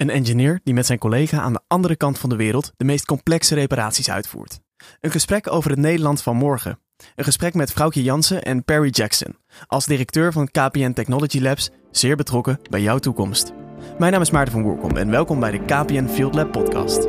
Een engineer die met zijn collega aan de andere kant van de wereld de meest complexe reparaties uitvoert. Een gesprek over het Nederland van morgen. Een gesprek met Vrouwtje Jansen en Perry Jackson, als directeur van KPN Technology Labs, zeer betrokken bij jouw toekomst. Mijn naam is Maarten van Woerkom en welkom bij de KPN Field Lab podcast.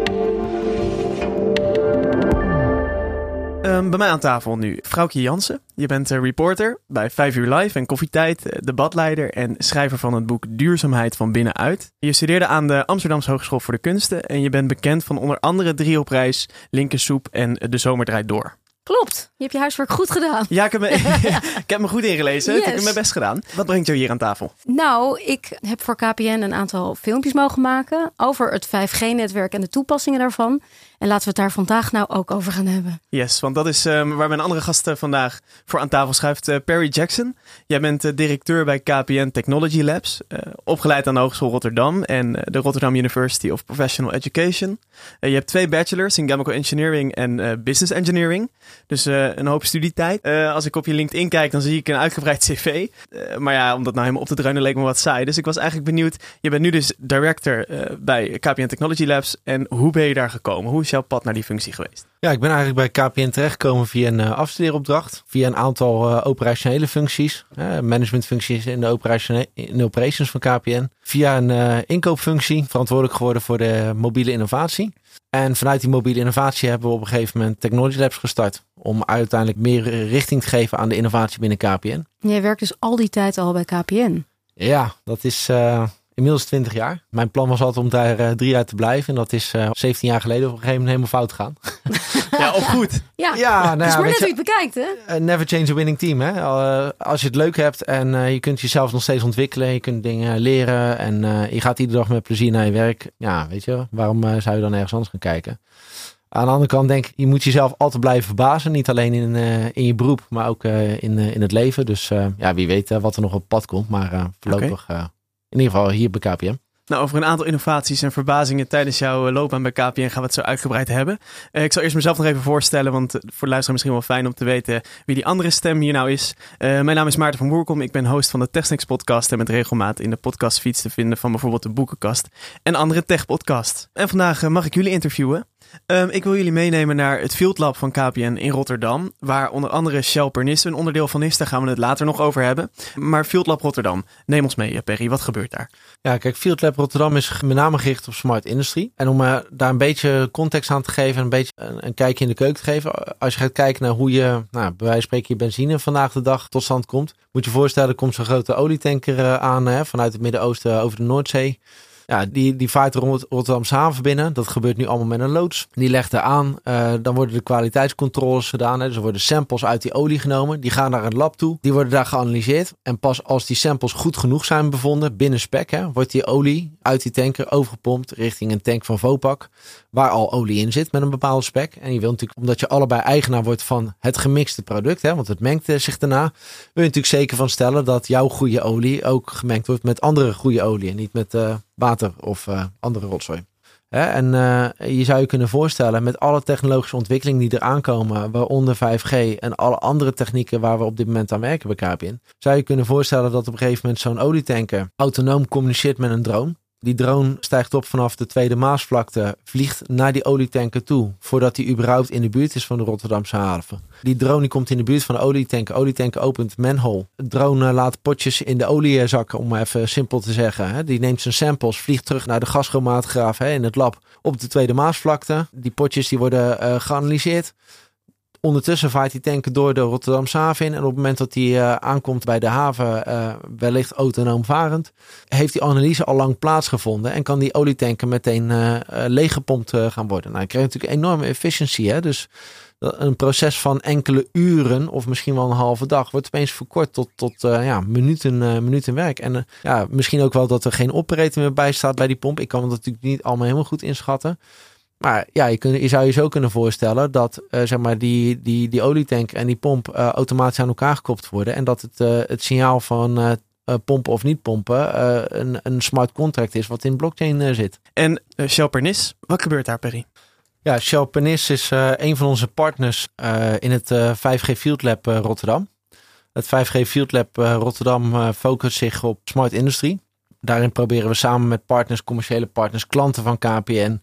Um, bij mij aan tafel nu Vrouwtje Jansen. Je bent uh, reporter bij 5 uur live en koffietijd, uh, debatleider en schrijver van het boek Duurzaamheid van binnenuit. Je studeerde aan de Amsterdamse Hogeschool voor de Kunsten en je bent bekend van onder andere Drie op reis, Linkersoep en De Zomer draait door. Klopt, je hebt je huiswerk goed gedaan. Ja, ik heb me, ik heb me goed ingelezen. Yes. Ik heb mijn best gedaan. Wat brengt jou hier aan tafel? Nou, ik heb voor KPN een aantal filmpjes mogen maken over het 5G-netwerk en de toepassingen daarvan. En laten we het daar vandaag nou ook over gaan hebben. Yes, want dat is um, waar mijn andere gast vandaag voor aan tafel schuift. Uh, Perry Jackson. Jij bent uh, directeur bij KPN Technology Labs. Uh, opgeleid aan de Hogeschool Rotterdam en de Rotterdam University of Professional Education. je hebt twee bachelors in Chemical Engineering en Business Engineering. Dus een hoop studietijd. als ik op je LinkedIn kijk, dan zie ik een uitgebreid cv. maar ja, om dat nou helemaal op te dreunen leek me wat saai. Dus ik was eigenlijk benieuwd. Je bent nu dus director bij KPN Technology Labs. En hoe ben je daar gekomen? Hoe is jouw pad naar die functie geweest? Ja, ik ben eigenlijk bij KPN terechtgekomen via een uh, afstudeeropdracht. Via een aantal uh, operationele functies. Uh, managementfuncties in de, operationele, in de operations van KPN. Via een inkoopfunctie verantwoordelijk geworden voor de mobiele innovatie. En vanuit die mobiele innovatie hebben we op een gegeven moment Technology Labs gestart. Om uiteindelijk meer richting te geven aan de innovatie binnen KPN. Jij werkt dus al die tijd al bij KPN? Ja, dat is Inmiddels 20 jaar. Mijn plan was altijd om daar uh, drie jaar te blijven. En dat is uh, eh, 17 jaar geleden op een gegeven moment helemaal fout gegaan. ja, of goed. Ja, ja nou, dus maar net wie het bekijkt, hè? Uh, never change a winning team, hè? als je het leuk hebt en je kunt jezelf nog steeds ontwikkelen. Je kunt dingen leren en je gaat iedere dag met plezier naar je werk. Ja, weet je, waarom zou je dan ergens anders gaan kijken? Aan de andere kant denk ik, je moet jezelf altijd blijven verbazen. Niet alleen in, in je beroep, maar ook in, in het leven. Dus ja, wie weet wat er nog op pad komt. Maar voorlopig... Okay in ieder geval hier bij KPM. Nou, over een aantal innovaties en verbazingen tijdens jouw eh, loopbaan bij KPN gaan we het zo uitgebreid hebben. Uh, ik zal eerst mezelf nog even voorstellen, want voor de luisteraar misschien wel fijn om te weten wie die andere stem hier nou is. Uh, mijn naam is Maarten van Woerkom, ik ben host van de Technics podcast en met regelmaat in de podcastfeeds te vinden van bijvoorbeeld de Boekenkast en andere tech podcasts. En vandaag mag ik jullie interviewen. Um, ik wil jullie meenemen naar het Field Lab van KPN in Rotterdam, waar onder andere Shell Pernis een onderdeel van is. Daar gaan we het later nog over hebben. Maar Field Lab Rotterdam, neem ons mee, Perry. Wat gebeurt daar? Ja, kijk, Field Lab Rotterdam is met name gericht op smart industrie. En om uh, daar een beetje context aan te geven, een beetje een, kijkje in de keuken te geven. Als je gaat kijken naar hoe je, nou, bij wijze van spreken, je benzine vandaag de dag tot stand komt, moet je voorstellen, er komt zo'n grote olietanker aan hè, vanuit het Midden-Oosten over de Noordzee. Ja, die, die vaart rond Rotterdamse haven binnen. Dat gebeurt nu allemaal met een loods. Die legt er aan. Uh, dan worden de kwaliteitscontroles gedaan. Hè. Dus er worden samples uit die olie genomen. Die gaan naar een lab toe. Die worden daar geanalyseerd. En pas als die samples goed genoeg zijn bevonden binnen spec, hè, wordt die olie uit die tanker overgepompt richting een tank van Vopak. Waar al olie in zit met een bepaalde spec. En je wilt natuurlijk, omdat je allebei eigenaar wordt van het gemixte product, hè, want het mengt zich daarna, wil je natuurlijk zeker van stellen dat jouw goede olie ook gemengd wordt met andere goede olie. En niet met uh, water of uh, andere rotzooi. en uh, je zou je kunnen voorstellen met alle technologische ontwikkelingen die er aankomen, waaronder 5G en alle andere technieken waar we op dit moment aan werken bij KPN, zou je kunnen voorstellen dat op een gegeven moment zo'n olietanker autonoom communiceert met een drone. Die drone stijgt op vanaf de Tweede Maasvlakte, vliegt naar die olietanker toe, voordat hij überhaupt in de buurt is van de Rotterdamse haven. Die drone komt in de buurt van de olietanker. Olietanker opent manhole. De drone laat potjes in de olie zakken, om even simpel te zeggen. Die neemt zijn samples, vliegt terug naar de gaschromaatgraaf in het lab op de Tweede Maasvlakte. Die potjes die worden uh, geanalyseerd. Ondertussen vaart die tanker door de Rotterdamse haven in. En op het moment dat hij uh, aankomt bij de haven, uh, wellicht autonoom varend, heeft die analyse al lang plaatsgevonden. En kan die olietanker meteen uh, leeggepompt gaan worden. Nou, je krijgt natuurlijk enorme efficiëntie. Hè? Dus een proces van enkele uren of misschien wel een halve dag wordt opeens verkort tot, tot ja, minuten, minuten werk. En ja, misschien ook wel dat er geen operator meer bij staat bij die pomp. Ik kan het natuurlijk niet allemaal helemaal goed inschatten. Maar ja, je, kun, je zou je zo kunnen voorstellen dat uh, zeg maar die, die, die olietank en die pomp uh, automatisch aan elkaar gekoppeld worden. En dat het, uh, het signaal van pompen of niet pompen een, een smart contract is wat in blockchain zit. En Shell Pernis, wat gebeurt daar, Perry? Ja, Shell Pernis is een van onze partners in het 5G Field Lab Rotterdam. Het 5G Field Lab Rotterdam focust zich op smart industry. daarin proberen we samen met partners, commerciële partners, klanten van KPN,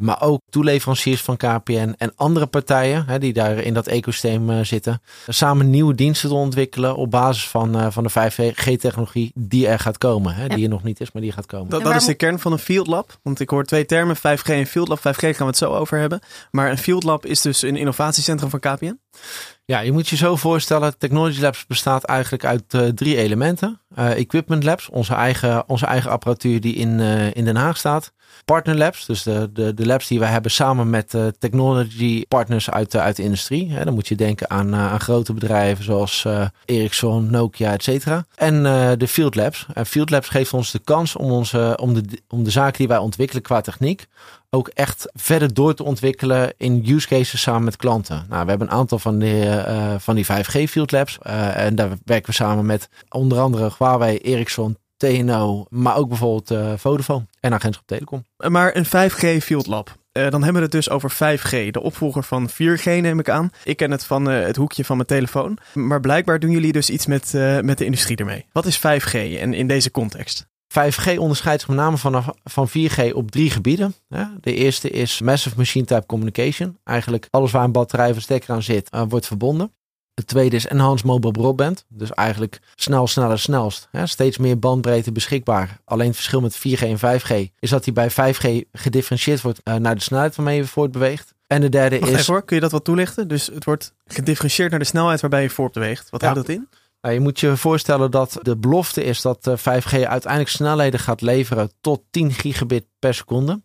maar ook toeleveranciers van KPN en andere partijen hè, die daar in dat ecosysteem uh, zitten, samen nieuwe diensten te ontwikkelen op basis van, uh, van de 5G-technologie die er gaat komen. Hè, Die er nog niet is, maar die gaat komen. Dat, dat is de kern van een Field Lab. Want ik hoor twee termen, 5G en Field Lab. 5G gaan we het zo over hebben. Maar een Field Lab is dus een innovatiecentrum van KPN? Ja, je moet je zo voorstellen, Technology Labs bestaat eigenlijk uit uh, drie elementen. Uh, Equipment Labs, onze eigen, onze eigen apparatuur die in, uh, in Den Haag staat. Partner Labs, dus de, de, de labs die wij hebben samen met technology partners uit, uit de industrie. Dan moet je denken aan, aan grote bedrijven zoals Ericsson, Nokia, et cetera. En de Field Labs. En Field Labs geeft ons de kans om, onze, om, de, om de zaken die wij ontwikkelen qua techniek ook echt verder door te ontwikkelen in use cases samen met klanten. Nou, we hebben een aantal van die, uh, van die 5G Field Labs. Uh, en daar werken we samen met onder andere Huawei, Ericsson, TNO, maar ook bijvoorbeeld uh, Vodafone en Agentschap Telecom. Maar een 5G Field Lab. Uh, dan hebben we het dus over 5G, de opvolger van 4G neem ik aan. Ik ken het van uh, het hoekje van mijn telefoon. Maar blijkbaar doen jullie dus iets met, met de industrie ermee. Wat is 5G en in deze context? 5G onderscheidt zich met name van, van 4G op drie gebieden. De eerste is Massive Machine Type Communication. Eigenlijk alles waar een batterij of stekker aan zit, wordt verbonden. Het tweede is Enhanced Mobile Broadband. Dus eigenlijk snel, sneller, snelst. Steeds meer bandbreedte beschikbaar. Alleen het verschil met 4G en 5G is dat die bij 5G gedifferentieerd wordt uh, naar de snelheid waarmee je voortbeweegt. En de derde Wacht is. Even hoor, kun je dat wat toelichten? Dus het wordt gedifferentieerd naar de snelheid waarbij je voortbeweegt. Wat ja. houdt dat in? Nou, je moet je voorstellen dat de belofte is dat 5G eh, uiteindelijk snelheden gaat leveren tot 10 gigabit per seconde.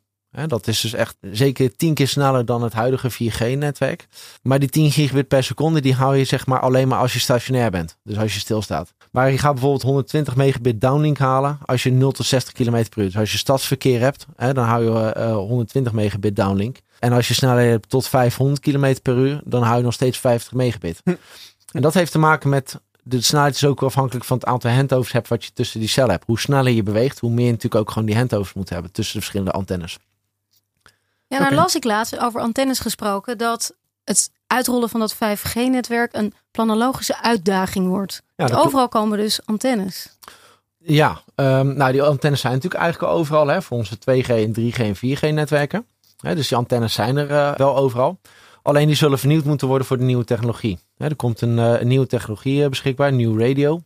Dat is dus echt zeker 10 keer sneller dan het huidige 4G-netwerk. Maar die 10 gigabit per seconde, die hou je zeg maar alleen maar als je stationair bent. Dus als je stilstaat. Maar je gaat bijvoorbeeld 120 megabit downlink halen als je 0 tot 60 km per uur. Dus als je stadsverkeer hebt, dan hou je uh, 120 megabit downlink. En als je snelheden hebt tot 500 km per uur, dan hou je nog steeds 50 megabit. Hm. En dat heeft te maken met de snelheid is ook afhankelijk van het aantal handovers hebt wat je tussen die cellen hebt. Hoe sneller je beweegt, hoe meer je natuurlijk ook gewoon die handovers moet hebben tussen de verschillende antennes. Ja, nou okay. las ik laatst over antennes gesproken dat het uitrollen van dat 5G-netwerk een planologische uitdaging wordt. Ja, overal komen dus antennes. Ja, um, nou die antennes zijn natuurlijk eigenlijk overal hè, voor onze 2G en 3G en 4G-netwerken. Dus die antennes zijn er uh, wel overal. Alleen die zullen vernieuwd moeten worden voor de nieuwe technologie. er komt een, uh, een nieuwe technologie uh, beschikbaar, een nieuw radio.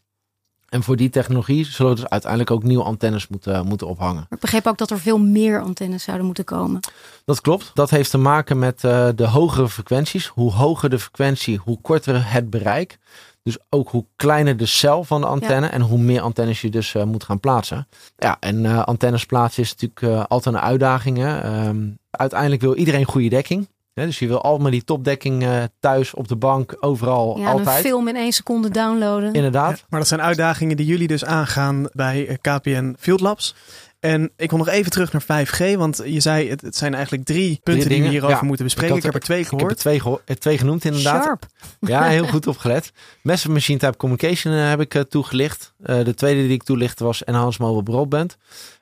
En voor die technologie zullen we dus uiteindelijk ook nieuwe antennes moeten, moeten ophangen. Ik begreep ook dat er veel meer antennes zouden moeten komen. Dat klopt. Dat heeft te maken met uh, de hogere frequenties. Hoe hoger de frequentie, hoe korter het bereik. Dus ook hoe kleiner de cel van de antenne ja. en hoe meer antennes je dus uh, moet gaan plaatsen. Ja, en uh, antennes plaatsen is natuurlijk altijd een uitdaging. Hè. Um, uiteindelijk wil iedereen goede dekking. Dus je wil allemaal die topdekking uh, thuis, op de bank, overal, ja, altijd. een film in één seconde downloaden. Inderdaad. Ja, maar dat zijn uitdagingen die jullie dus aangaan bij KPN Field Labs. En ik wil nog even terug naar 5G, want je zei het, het zijn eigenlijk drie punten drie die we hierover ja, moeten bespreken. Ik, had, ik, heb er twee gehoord. Ik heb er twee, geho twee genoemd inderdaad. Sharp. Ja, heel goed opgelet. Massive Machine Type Communication uh, heb ik uh, toegelicht. Uh, de tweede die ik toelichtte was Enhanced Mobile Broadband.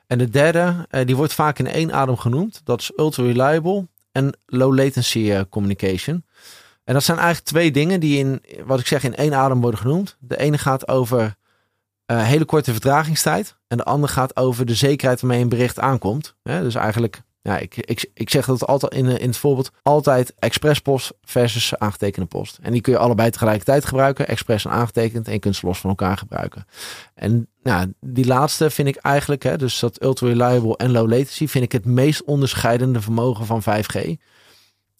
En de derde, die wordt vaak in één adem genoemd. Dat is Ultra Reliable en low latency uh, communication. En dat zijn eigenlijk twee dingen die in, wat ik zeg, in één adem worden genoemd. De ene gaat over uh, hele korte vertragingstijd. En de andere gaat over de zekerheid waarmee een bericht aankomt. Ja, dus eigenlijk, ja, ik, ik, ik zeg dat altijd in, in het voorbeeld altijd expresspost versus aangetekende post. En die kun je allebei tegelijkertijd gebruiken. Express en aangetekend. En je kunt ze los van elkaar gebruiken. En nou, die laatste vind ik eigenlijk, hè, dus dat ultra reliable en low latency, vind ik het meest onderscheidende vermogen van 5G.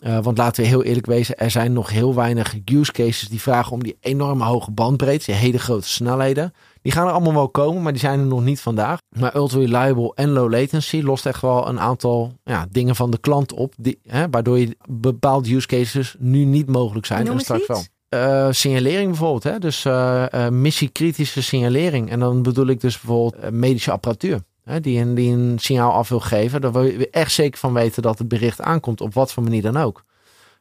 Uh, want laten we heel eerlijk wezen, er zijn nog heel weinig use cases die vragen om die enorme hoge bandbreedte, die hele grote snelheden. Die gaan er allemaal wel komen, maar die zijn er nog niet vandaag. Maar ultra reliable en low latency lost echt wel een aantal ja, dingen van de klant op, die, hè, waardoor je bepaalde use cases nu niet mogelijk zijn en straks wel. Uh, signalering bijvoorbeeld, hè? dus uh, uh, missiekritische signalering. En dan bedoel ik dus bijvoorbeeld medische apparatuur. Hè, die, een, die een signaal af wil geven. Daar wil je echt zeker van weten dat het bericht aankomt. Op wat voor manier dan ook.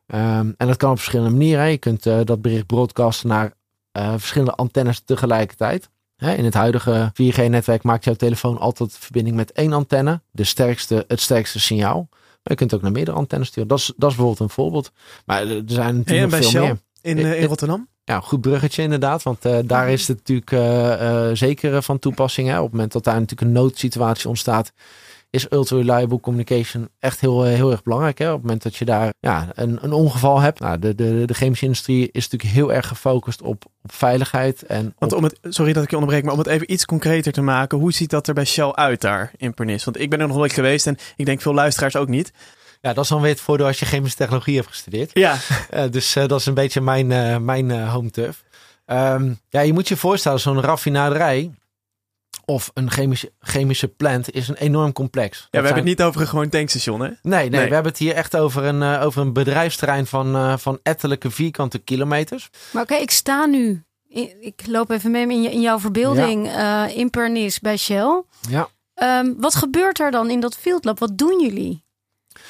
Um, en dat kan op verschillende manieren. Hè. Je kunt dat bericht broadcasten naar verschillende antennes tegelijkertijd. In het huidige 4G-netwerk maakt jouw telefoon altijd verbinding met één antenne. De sterkste, het sterkste signaal. Maar je kunt ook naar meerdere antennes sturen. Dat is, dat is bijvoorbeeld een voorbeeld. Maar er zijn natuurlijk en bij veel Shell meer. In, uh, in Rotterdam? Ja, goed bruggetje inderdaad. Want daar is het natuurlijk zeker van toepassing. Hè? Op het moment dat daar natuurlijk een noodsituatie ontstaat is ultra reliable communication echt heel, eh, heel erg belangrijk. Hè? Op het moment dat je daar ja, een, een ongeval hebt. Nou, de, de, de chemische industrie is natuurlijk heel erg gefocust op, op veiligheid. En Want om het, sorry dat ik je onderbreek, maar om het even iets concreter te maken. Hoe ziet dat er bij Shell uit daar in Pernis? Want ik ben er nog nooit geweest en ik denk veel luisteraars ook niet. Ja, dat is dan weer het voordeel als je chemische technologie hebt gestudeerd. Ja. Uh, dus uh, dat is een beetje mijn, uh, mijn home turf. Um, ja, je moet je voorstellen, zo'n raffinaderij of een chemische, chemische plant is een enorm complex. Ja, we hebben het niet over een gewoon tankstation, hè? Nee, nee, we hebben het hier echt over een, uh, over een bedrijfsterrein van, uh, van ettelijke vierkante kilometers. Maar oké, ik sta nu, ik loop even mee in, in jouw verbeelding ja. uh, in Pernis bij Shell. Ja. Um, wat gebeurt er dan in dat field lab? Wat doen jullie?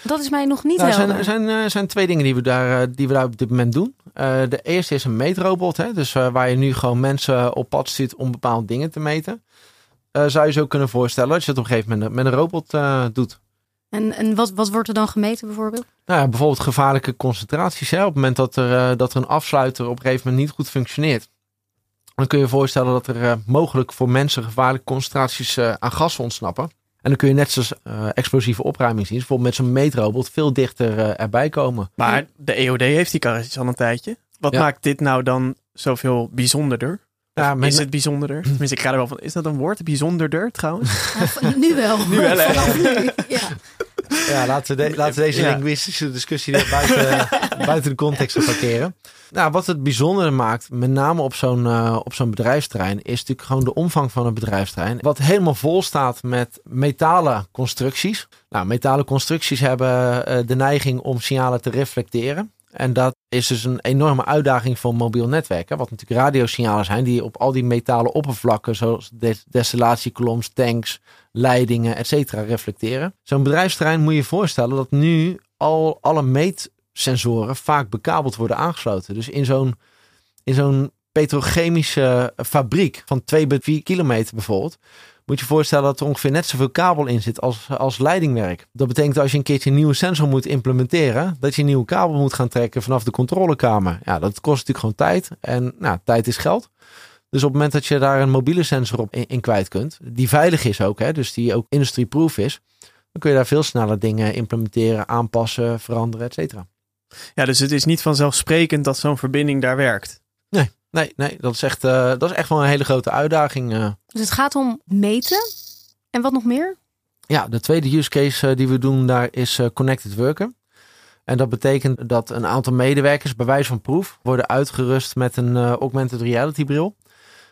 Dat is mij nog niet nou, helder. Er zijn, zijn, zijn twee dingen die we, daar, die we daar op dit moment doen. de eerste is een meetrobot. Hè? Dus waar je nu gewoon mensen op pad stuurt om bepaalde dingen te meten. Uh, zou je zo kunnen voorstellen als je het op een gegeven moment met een robot uh, doet. En, en wat, wat wordt er dan gemeten bijvoorbeeld? Nou ja, bijvoorbeeld gevaarlijke concentraties. Hè? Op het moment dat er, uh, dat er een afsluiter op een gegeven moment niet goed functioneert. Dan kun je je voorstellen dat er mogelijk voor mensen gevaarlijke concentraties aan gas ontsnappen. En dan kun je net zoals explosieve opruimingsdienst, bijvoorbeeld met zo'n meetrobot, veel dichter erbij komen. Maar de EOD heeft die karretjes al een tijdje. Wat ja. maakt dit nou dan zoveel bijzonderder? Ja. Is het bijzonderder? Tenminste, ik ga er wel van. Is dat een woord? Bijzonderder trouwens? nu wel. Nu wel, hè? Nu, ja. ja, laten we, de, laten we deze ja. linguïstische discussie buiten, buiten de context parkeren. Nou, wat het bijzondere maakt, met name op zo'n uh, op zo'n bedrijfsterrein, is natuurlijk gewoon de omvang van een bedrijfsterrein. Wat helemaal vol staat met metalen constructies. Nou, metalen constructies hebben uh, de neiging om signalen te reflecteren. En dat is dus een enorme uitdaging voor mobiel netwerken. Wat natuurlijk radiosignalen zijn die op al die metalen oppervlakken, zoals destillatiekolom's, tanks, leidingen, etc. reflecteren. Zo'n bedrijfsterrein moet je je voorstellen dat nu al alle meetsensoren vaak bekabeld worden aangesloten. Dus in zo'n in zo'n petrochemische fabriek van 2 bij 4 kilometer bijvoorbeeld, moet je voorstellen dat er ongeveer net zoveel kabel in zit als, als leidingwerk. Dat betekent dat als je een keertje een nieuwe sensor moet implementeren, dat je een nieuwe kabel moet gaan trekken vanaf de controlekamer. Ja, dat kost natuurlijk gewoon tijd. En nou, tijd is geld. Dus op het moment dat je daar een mobiele sensor op in, kwijt kunt, die veilig is ook, hè, dus die ook industry-proof is, dan kun je daar veel sneller dingen implementeren, aanpassen, veranderen, et cetera. Ja, dus het is niet vanzelfsprekend dat zo'n verbinding daar werkt. Nee, nee, nee dat, is echt, uh, dat is echt wel een hele grote uitdaging. Uh. Dus het gaat om meten. En wat nog meer? Ja, de tweede use case uh, die we doen daar is connected worker. En dat betekent dat een aantal medewerkers bij wijze van proef worden uitgerust met een augmented reality bril.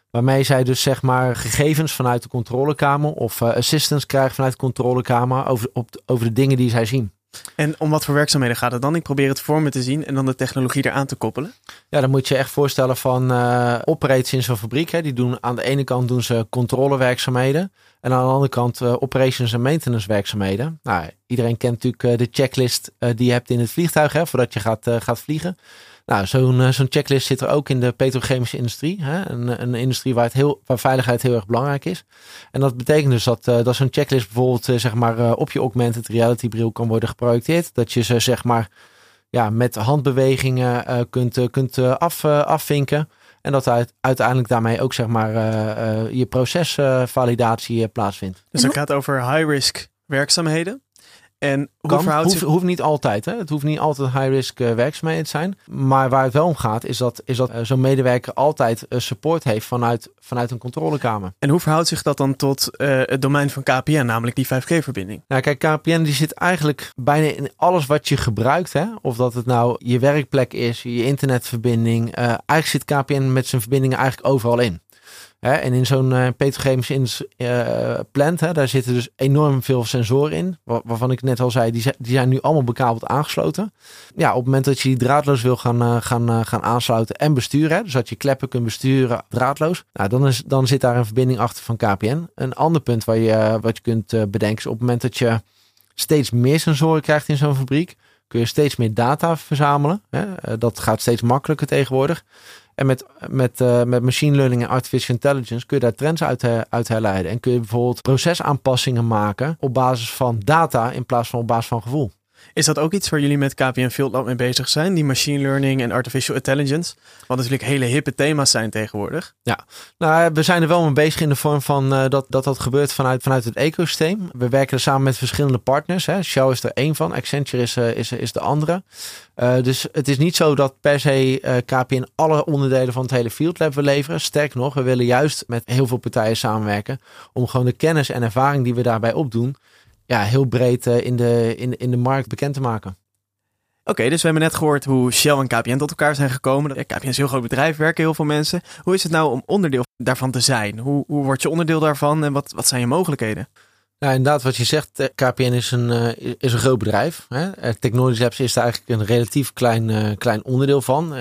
Waarmee zij dus zeg maar gegevens vanuit de controlekamer of assistance krijgen vanuit de controlekamer over, op, over de dingen die zij zien. En om wat voor werkzaamheden gaat het dan? Ik probeer het voor me te zien en dan de technologie eraan te koppelen. Ja, dan moet je echt voorstellen van uh, operates in zo'n fabriek. Hè. Die doen aan de ene kant doen ze controlewerkzaamheden. En aan de andere kant uh, operations en maintenance werkzaamheden. Nou, iedereen kent natuurlijk uh, de checklist die je hebt in het vliegtuig hè, voordat je gaat, gaat vliegen. Nou, zo'n uh, zo'n checklist zit er ook in de petrochemische industrie. Hè? Een, een industrie waar, het heel, waar veiligheid heel erg belangrijk is. En dat betekent dus dat, uh, dat zo'n checklist bijvoorbeeld zeg maar, op je augmented reality bril kan worden geprojecteerd. Dat je ze zeg maar ja, met handbewegingen kunt, kunt af, afvinken. En dat uiteindelijk daarmee ook zeg maar, je procesvalidatie plaatsvindt. Dus het gaat over high-risk werkzaamheden. En hoe kan, verhoudt hoeft, hoeft niet altijd. Hè? Het hoeft niet altijd high-risk uh, werkzaamheden te zijn. Maar waar het wel om gaat, is dat, is dat uh, zo'n medewerker altijd uh, support heeft vanuit, vanuit een controlekamer. En hoe verhoudt zich dat dan tot het domein van KPN, namelijk die 5G-verbinding? Nou, kijk, KPN die zit eigenlijk bijna in alles wat je gebruikt. Hè? Of dat het nou je werkplek is, je internetverbinding. eigenlijk zit KPN met zijn verbindingen eigenlijk overal in. Hè, en in zo'n uh, petrochemische uh, plant, hè, daar zitten dus enorm veel sensoren in. waarvan ik net al zei, die, die zijn nu allemaal bekabeld aangesloten. Ja, op het moment dat je die draadloos wil gaan, uh, gaan, gaan aansluiten en besturen, hè, dus dat je kleppen kunt besturen draadloos, nou, dan, is, dan zit daar een verbinding achter van KPN. Een ander punt waar je, wat je kunt bedenken is op het moment dat je steeds meer sensoren krijgt in zo'n fabriek, kun je steeds meer data verzamelen. Dat gaat steeds makkelijker tegenwoordig. En met, met, uh, met machine learning en artificial intelligence kun je daar trends uit, uh, uit herleiden. En kun je bijvoorbeeld procesaanpassingen maken op basis van data in plaats van op basis van gevoel. Is dat ook iets waar jullie met KPN Fieldlab mee bezig zijn? Die machine learning en artificial intelligence? Wat natuurlijk hele hippe thema's zijn tegenwoordig. Ja, nou, we zijn er wel mee bezig in de vorm van uh, dat, dat dat gebeurt vanuit, vanuit het ecosysteem. We werken er samen met verschillende partners. Hè. Shell is er één van, Accenture is, uh, is, is de andere. Uh, dus het is niet zo dat per se KPN alle onderdelen van het hele Field Lab wil leveren. Sterker nog, we willen juist met heel veel partijen samenwerken om gewoon de kennis en ervaring die we daarbij opdoen ja, heel breed uh, in, de, in, in de markt bekend te maken. Oké, dus we hebben net gehoord hoe Shell en KPN tot elkaar zijn gekomen. KPN is een heel groot bedrijf, werken heel veel mensen. Hoe is het nou om onderdeel daarvan te zijn? Hoe, hoe word je onderdeel daarvan en wat, wat zijn je mogelijkheden? Nou, inderdaad, wat je zegt, eh, KPN is een, is een groot bedrijf. Hè? Technology Labs is daar eigenlijk een relatief klein, klein onderdeel van.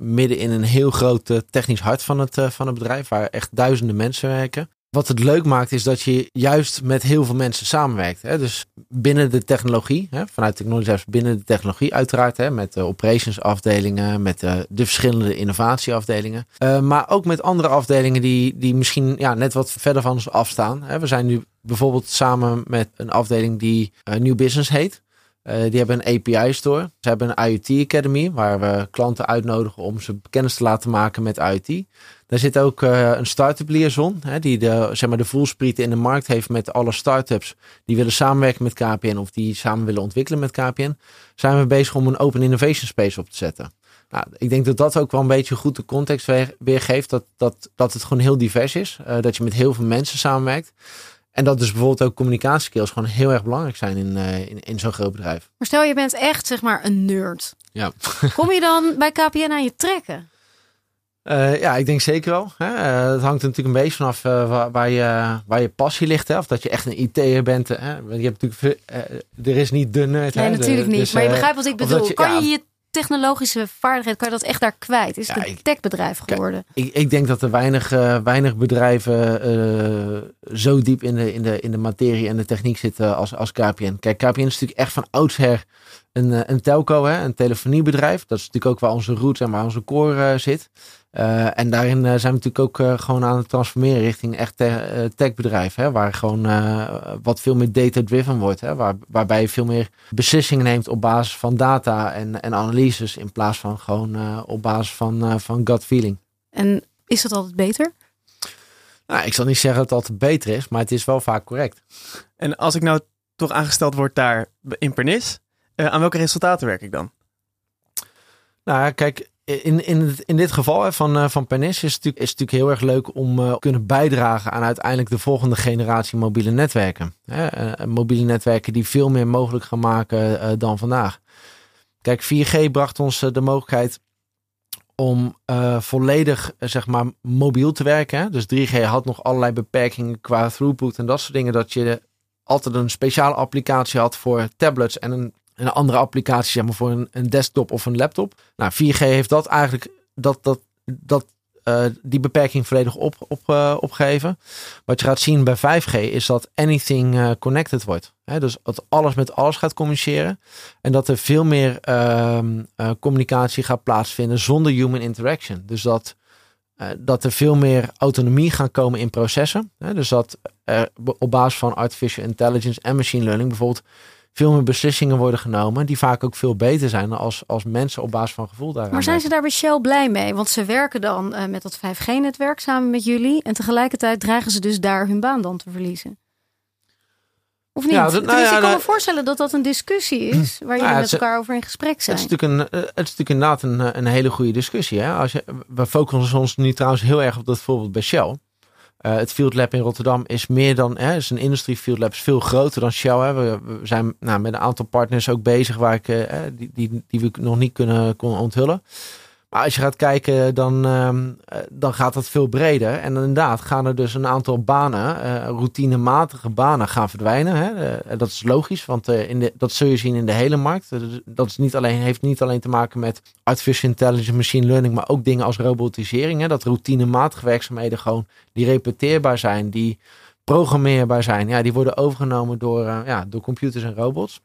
midden in een heel groot technisch hart van het, van het bedrijf, waar echt duizenden mensen werken. Wat het leuk maakt is dat je juist met heel veel mensen samenwerkt. Hè? Dus binnen de technologie, hè? vanuit technologie binnen de technologie uiteraard. Hè? Met de operations afdelingen, met de, de verschillende innovatieafdelingen. Uh, maar ook met andere afdelingen die, die misschien ja, net wat verder van ons afstaan. Hè? We zijn nu bijvoorbeeld samen met een afdeling die uh, New Business heet. Uh, die hebben een API store. Ze hebben een IoT Academy waar we klanten uitnodigen om ze kennis te laten maken met IoT. Daar zit ook uh, een start-up liaison, hè, die de, zeg maar de voelsprieten in de markt heeft met alle start-ups die willen samenwerken met KPN of die samen willen ontwikkelen met KPN. Zijn we bezig om een open innovation space op te zetten. Nou, ik denk dat dat ook wel een beetje goed de context weergeeft. Dat, dat, dat het gewoon heel divers is. Uh, dat je met heel veel mensen samenwerkt. En dat dus bijvoorbeeld ook communicatieskills gewoon heel erg belangrijk zijn in, uh, in, in zo'n groot bedrijf. Maar stel je bent echt zeg maar een nerd. Ja. Kom je dan bij KPN aan je trekken? Uh, ja, ik denk zeker wel. Hè? Uh, het hangt er natuurlijk een beetje vanaf uh, waar, waar, je, waar je passie ligt. Hè? Of dat je echt een IT'er bent. Hè? Je hebt natuurlijk, er is niet de nerd. Nee, hè? natuurlijk de, niet. dus, maar je begrijpt wat ik bedoel. Je, kan ja, je je technologische vaardigheid, kan je dat echt daar kwijt? Is het ja, een techbedrijf geworden? Kijk, ik, ik, denk dat er weinig, weinig bedrijven zo diep in de, in, de, in de materie en de techniek zitten als, als KPN. Kijk, KPN is natuurlijk echt van oudsher een, een telco, hè? een telefoniebedrijf. Dat is natuurlijk ook waar onze roots en waar onze core zit. Uh, en daarin uh, zijn we natuurlijk ook uh, gewoon aan het transformeren richting echt te techbedrijf. Hè, waar gewoon wat veel meer data-driven wordt. Hè, waar, waarbij je veel meer beslissingen neemt op basis van data en, en analyses. In plaats van gewoon op basis van, van gut feeling. En is dat altijd beter? Nou, ik zal niet zeggen dat het altijd beter is, maar het is wel vaak correct. En als ik nou toch aangesteld word daar in Pernis, aan welke resultaten werk ik dan? Nou, kijk, in, in, in dit geval van, uh, van Pernis is het, natuurlijk, is natuurlijk heel erg leuk om uh, kunnen bijdragen aan uiteindelijk de volgende generatie mobiele netwerken. Uh, mobiele netwerken die veel meer mogelijk gaan maken dan vandaag. Kijk, 4G bracht ons de mogelijkheid om volledig zeg maar mobiel te werken. Dus 3G had nog allerlei beperkingen qua throughput en dat soort dingen. Dat je altijd een speciale applicatie had voor tablets en een een andere applicatie zeg maar, voor een, een desktop of een laptop. Nou, 4G heeft dat eigenlijk dat, dat, dat, uh, die beperking volledig op, op, uh, opgegeven. Wat je gaat zien bij 5G is dat anything uh, connected wordt. Hè? Dus dat alles met alles gaat communiceren. En dat er veel meer ehm, communicatie gaat plaatsvinden zonder human interaction. Dus dat, dat er veel meer autonomie gaan komen in processen. Dus dat er op basis van artificial intelligence en machine learning bijvoorbeeld veel meer beslissingen worden genomen. Die vaak ook veel beter zijn als, als mensen op basis van gevoel daar. Maar zijn ze daar bij Shell blij mee? Want ze werken dan uh, met dat 5G-netwerk samen met jullie. En tegelijkertijd dreigen ze dus daar hun baan dan te verliezen. Of niet? Ja, dat, nou ja, ik kan nou, me voorstellen dat dat een discussie is waar jullie nou, met elkaar over in gesprek zijn. Het is natuurlijk, een, het is natuurlijk inderdaad een, een hele goede discussie. Hè? Als je, we focussen ons nu trouwens heel erg op dat voorbeeld bij Shell. Uh, het Field Lab in Rotterdam is meer dan, hè, is een industrie Field Lab, is veel groter dan Shell. We, zijn nou, met een aantal partners ook bezig waar ik, uh, die, die, die we nog niet kunnen, kunnen onthullen. Maar als je gaat kijken, dan, uh, dan gaat dat veel breder. En inderdaad gaan er dus een aantal banen, uh, routinematige banen, gaan verdwijnen. Hè? Uh, dat is logisch, want in dat zul je zien in de hele markt. dat is niet alleen, heeft niet alleen te maken met artificial intelligence, machine learning, maar ook dingen als robotisering. Hè? Dat routinematige werkzaamheden gewoon die repeteerbaar zijn, die programmeerbaar zijn. Ja, die worden overgenomen door, ja, door computers en robots.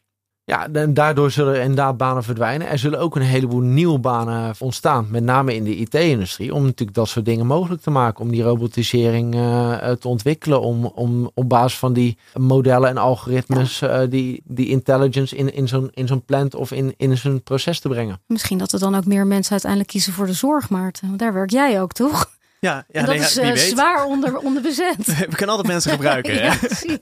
Ja, en daardoor zullen er inderdaad banen verdwijnen. Er zullen ook een heleboel nieuwe banen ontstaan, met name in de IT-industrie, om natuurlijk dat soort dingen mogelijk te maken, om die robotisering uh, te ontwikkelen, om, om op basis van die modellen en algoritmes uh, die, die intelligence in, in zo'n in zo'n plant of in, in zo'n proces te brengen. Misschien dat er dan ook meer mensen uiteindelijk kiezen voor de zorg, Maarten. Want daar werk jij ook, toch? Ja, ja dat is uh, zwaar onder, onder bezet. We kunnen altijd mensen gebruiken. ja, precies.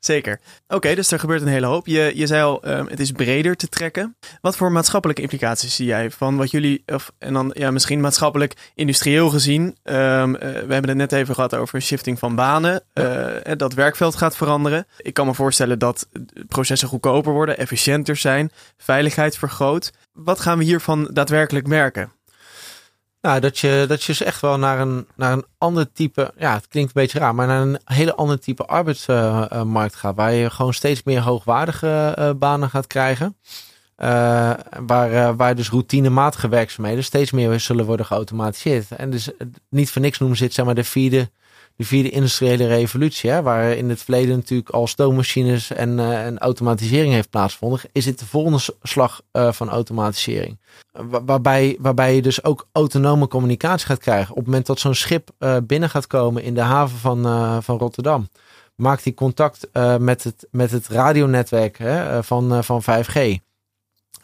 Zeker. Oké, dus er gebeurt een hele hoop. Je, je zei al, um, het is breder te trekken. Wat voor maatschappelijke implicaties zie jij van wat jullie, of, en dan ja, misschien maatschappelijk, industrieel gezien. Um, uh, we hebben het net even gehad over shifting van banen. Uh, dat werkveld gaat veranderen. Ik kan me voorstellen dat processen goedkoper worden, efficiënter zijn, veiligheid vergroot. Wat gaan we hiervan daadwerkelijk merken? Nou, dat je, dat je dus echt wel naar een, naar een ander type, ja, het klinkt een beetje raar, maar naar een hele ander type arbeidsmarkt gaat. Waar je gewoon steeds meer hoogwaardige uh, banen gaat krijgen. Uh, waar, uh, waar dus routinematige werkzaamheden steeds meer zullen worden geautomatiseerd. En dus niet voor niks noemen ze het, zeg maar, de vierde de vierde industriële revolutie, hè, waar in het verleden natuurlijk al stoommachines en, en automatisering heeft plaatsgevonden, is dit de volgende slag uh, van automatisering. waarbij, waarbij je dus ook autonome communicatie gaat krijgen. Op het moment dat zo'n schip uh, binnen gaat komen in de haven van, van Rotterdam, maakt hij contact met, het, met het radionetwerk hè, van, van 5G.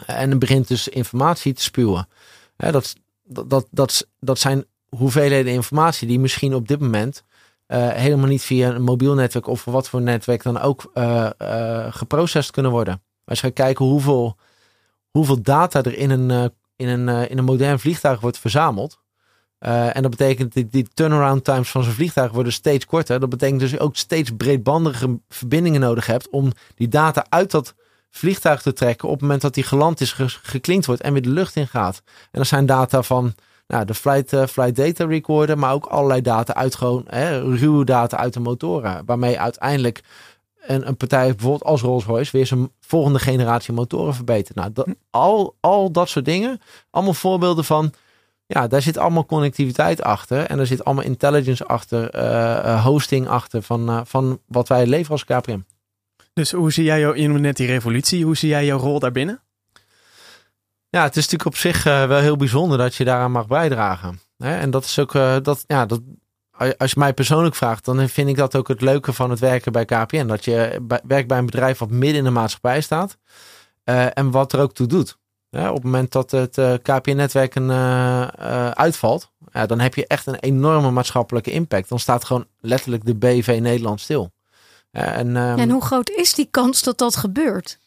En begint dus informatie te spuwen. dat, dat, dat, dat zijn hoeveelheden informatie die misschien op dit moment uh, helemaal niet via een mobiel netwerk of wat voor netwerk dan ook uh, geprocessed kunnen worden. Als je gaat kijken hoeveel, hoeveel data er in een, in, een, in een modern vliegtuig wordt verzameld. en dat betekent dat die turnaround times van zo'n vliegtuig worden steeds korter. Dat betekent dus ook steeds breedbandige verbindingen nodig hebt om die data uit dat vliegtuig te trekken op het moment dat die geland is, geklinkt wordt en weer de lucht in gaat. En dat zijn data van nou, de flight, uh, flight data recorder, maar ook allerlei data uit gewoon hè, ruwe data uit de motoren. Waarmee uiteindelijk een, een partij bijvoorbeeld als Rolls-Royce weer zijn volgende generatie motoren verbetert. Nou, dat, al, al dat soort dingen, allemaal voorbeelden van, ja, daar zit allemaal connectiviteit achter en er zit allemaal intelligence achter, uh, hosting achter van, van wat wij leveren als KPM. Dus hoe zie jij, jou, je net die revolutie, hoe zie jij jouw rol daarbinnen? Ja, het is natuurlijk op zich uh, wel heel bijzonder dat je daaraan mag bijdragen. Hè? En dat is ook, uh, dat, ja, dat, als je mij persoonlijk vraagt, dan vind ik dat ook het leuke van het werken bij KPN. Dat je bij, werkt bij een bedrijf wat midden in de maatschappij staat uh, en wat er ook toe doet. op het moment dat het KPN-netwerk een, uitvalt, ja, dan heb je echt een enorme maatschappelijke impact. Dan staat gewoon letterlijk de BV Nederland stil. en, um, en hoe groot is die kans dat dat gebeurt?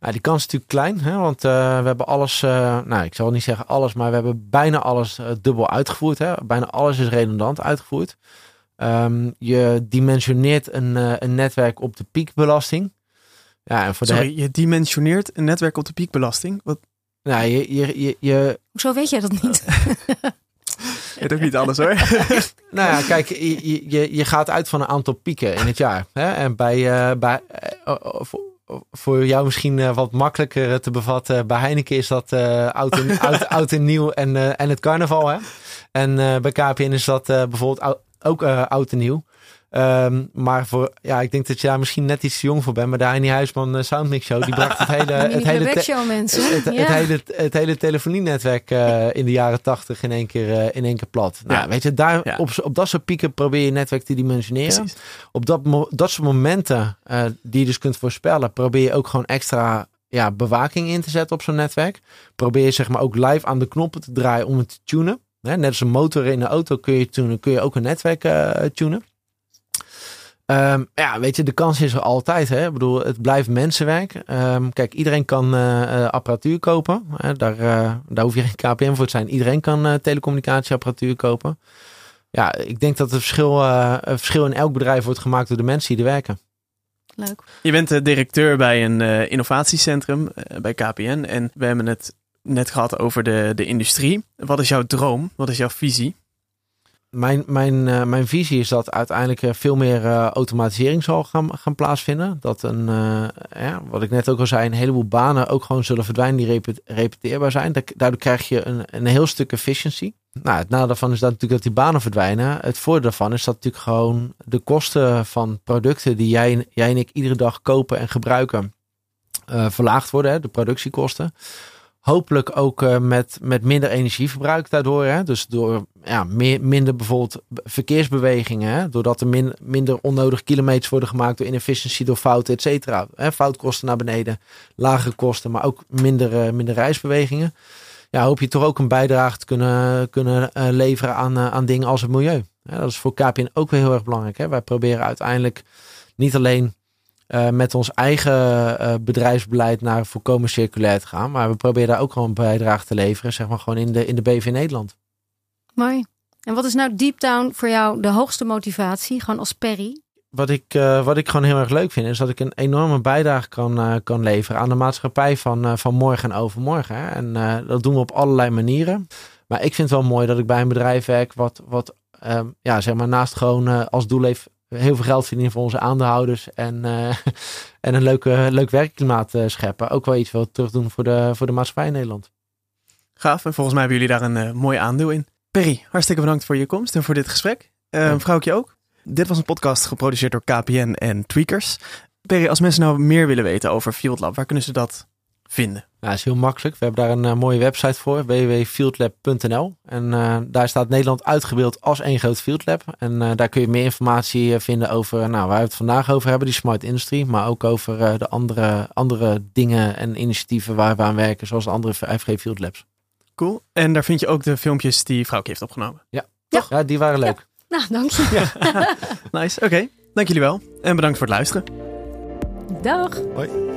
Nou, die kans is natuurlijk klein, hè, want uh, we hebben alles, uh, nou ik zal niet zeggen alles, maar we hebben bijna alles uh, dubbel uitgevoerd. Hè. Bijna alles is redundant uitgevoerd. Um, je dimensioneert een, een netwerk op de piekbelasting. Ja, en voor Sorry, de... je dimensioneert een netwerk op de piekbelasting? Wat? Nou, je, je, je, je... Hoezo weet jij dat niet? Het ook niet alles hoor. nou ja, kijk, je, je, je gaat uit van een aantal pieken in het jaar. Hè? En bij, uh, bij uh, voor jou misschien uh, wat makkelijker te bevatten. Bij Heineken is dat uh, oud, en, oud, oud, en nieuw en, en het carnaval. Hè? En bij KPN is dat bijvoorbeeld ook oud en nieuw. Um, maar voor, ja, ik denk dat je daar misschien net iets te jong voor bent. Maar de Heini Huisman uh, Soundmix Show, die bracht het hele, het hele, show, mensen. Het, het, hele, het hele telefonienetwerk uh, in de jaren tachtig in één keer, uh, in één keer plat. Nou, weet je, daar, ja. op, op dat soort pieken probeer je netwerk te dimensioneren. Precies. Op dat, dat soort momenten die je dus kunt voorspellen, probeer je ook gewoon extra ja, bewaking in te zetten op zo'n netwerk. Probeer je zeg maar ook live aan de knoppen te draaien om het te tunen. Net als een motor in de auto kun je tunen, kun je ook een netwerk tunen. Um, ja, weet je, de kans is er altijd. Hè? Ik bedoel, het blijft mensenwerk. Um, kijk, iedereen kan uh, apparatuur kopen. Hè? Daar, uh, daar hoef je geen KPM voor te zijn. Iedereen kan telecommunicatieapparatuur kopen. Ja, ik denk dat het verschil, het verschil in elk bedrijf wordt gemaakt door de mensen die er werken. Leuk. Je bent de directeur bij een innovatiecentrum bij KPN. En we hebben het net gehad over de, de industrie. Wat is jouw droom? Wat is jouw visie? mijn, mijn, uh, mijn visie is dat uiteindelijk veel meer uh, automatisering zal gaan, gaan plaatsvinden. Dat een, ja, wat ik net ook al zei, een heleboel banen ook gewoon zullen verdwijnen die repet repeteerbaar zijn. Daardoor krijg je een, een heel stuk efficiëntie. Nou, het nadeel daarvan is dat natuurlijk dat die banen verdwijnen. Het voordeel daarvan is dat natuurlijk gewoon de kosten van producten die jij, jij en ik iedere dag kopen en gebruiken, verlaagd worden, hè, de productiekosten. Hopelijk ook uh, met, met minder energieverbruik daardoor. Hè? Dus door ja, meer, minder bijvoorbeeld verkeersbewegingen. Doordat er min, minder onnodige kilometers worden gemaakt door inefficiëntie, door fouten, et cetera. Foutkosten naar beneden, lagere kosten, maar ook minder, uh, minder reisbewegingen. Ja, hoop je toch ook een bijdrage te kunnen, kunnen uh, leveren aan, aan dingen als het milieu. dat is voor KPN ook weer heel erg belangrijk. Hè? Wij proberen uiteindelijk niet alleen uh, met ons eigen uh, bedrijfsbeleid naar volkomen circulair te gaan. Maar we proberen daar ook gewoon een bijdrage te leveren, zeg maar gewoon in de, in de BV Nederland. Mooi. En wat is nou deep down voor jou de hoogste motivatie, gewoon als Perry? Wat ik, uh, wat ik gewoon heel erg leuk vind, is dat ik een enorme bijdrage kan, kan leveren aan de maatschappij van, van morgen en overmorgen. Hè. En dat doen we op allerlei manieren. Maar ik vind het wel mooi dat ik bij een bedrijf werk wat, wat ja, zeg maar naast gewoon als doel heeft heel veel geld verdienen voor onze aandeelhouders en, uh, en een leuke, leuk werkklimaat uh, scheppen. Ook wel iets wat terug doen voor de, voor de maatschappij in Nederland. Gaaf, en volgens mij hebben jullie daar een uh, mooi aandeel in. Perry, hartstikke bedankt voor je komst en voor dit gesprek. Uh, vrouwtje ook. Dit was een podcast geproduceerd door KPN en Tweakers. Perry, als mensen nou meer willen weten over Field Lab, waar kunnen ze dat vinden? Nou, dat is heel makkelijk. We hebben daar een uh, mooie website voor, www.fieldlab.nl. En uh, daar staat Nederland uitgebeeld als één groot fieldlab. En uh, daar kun je meer informatie vinden over nou, waar we het vandaag over hebben, die smart industry. Maar ook over de andere, andere dingen en initiatieven waar we aan werken, zoals de andere 5G Field Labs. Cool. En daar vind je ook de filmpjes die Vrouwke heeft opgenomen. Ja, ja. ja die waren leuk. Ja. Nou, dank je. nice, oké. Okay. Dank jullie wel. En bedankt voor het luisteren. Dag. Hoi.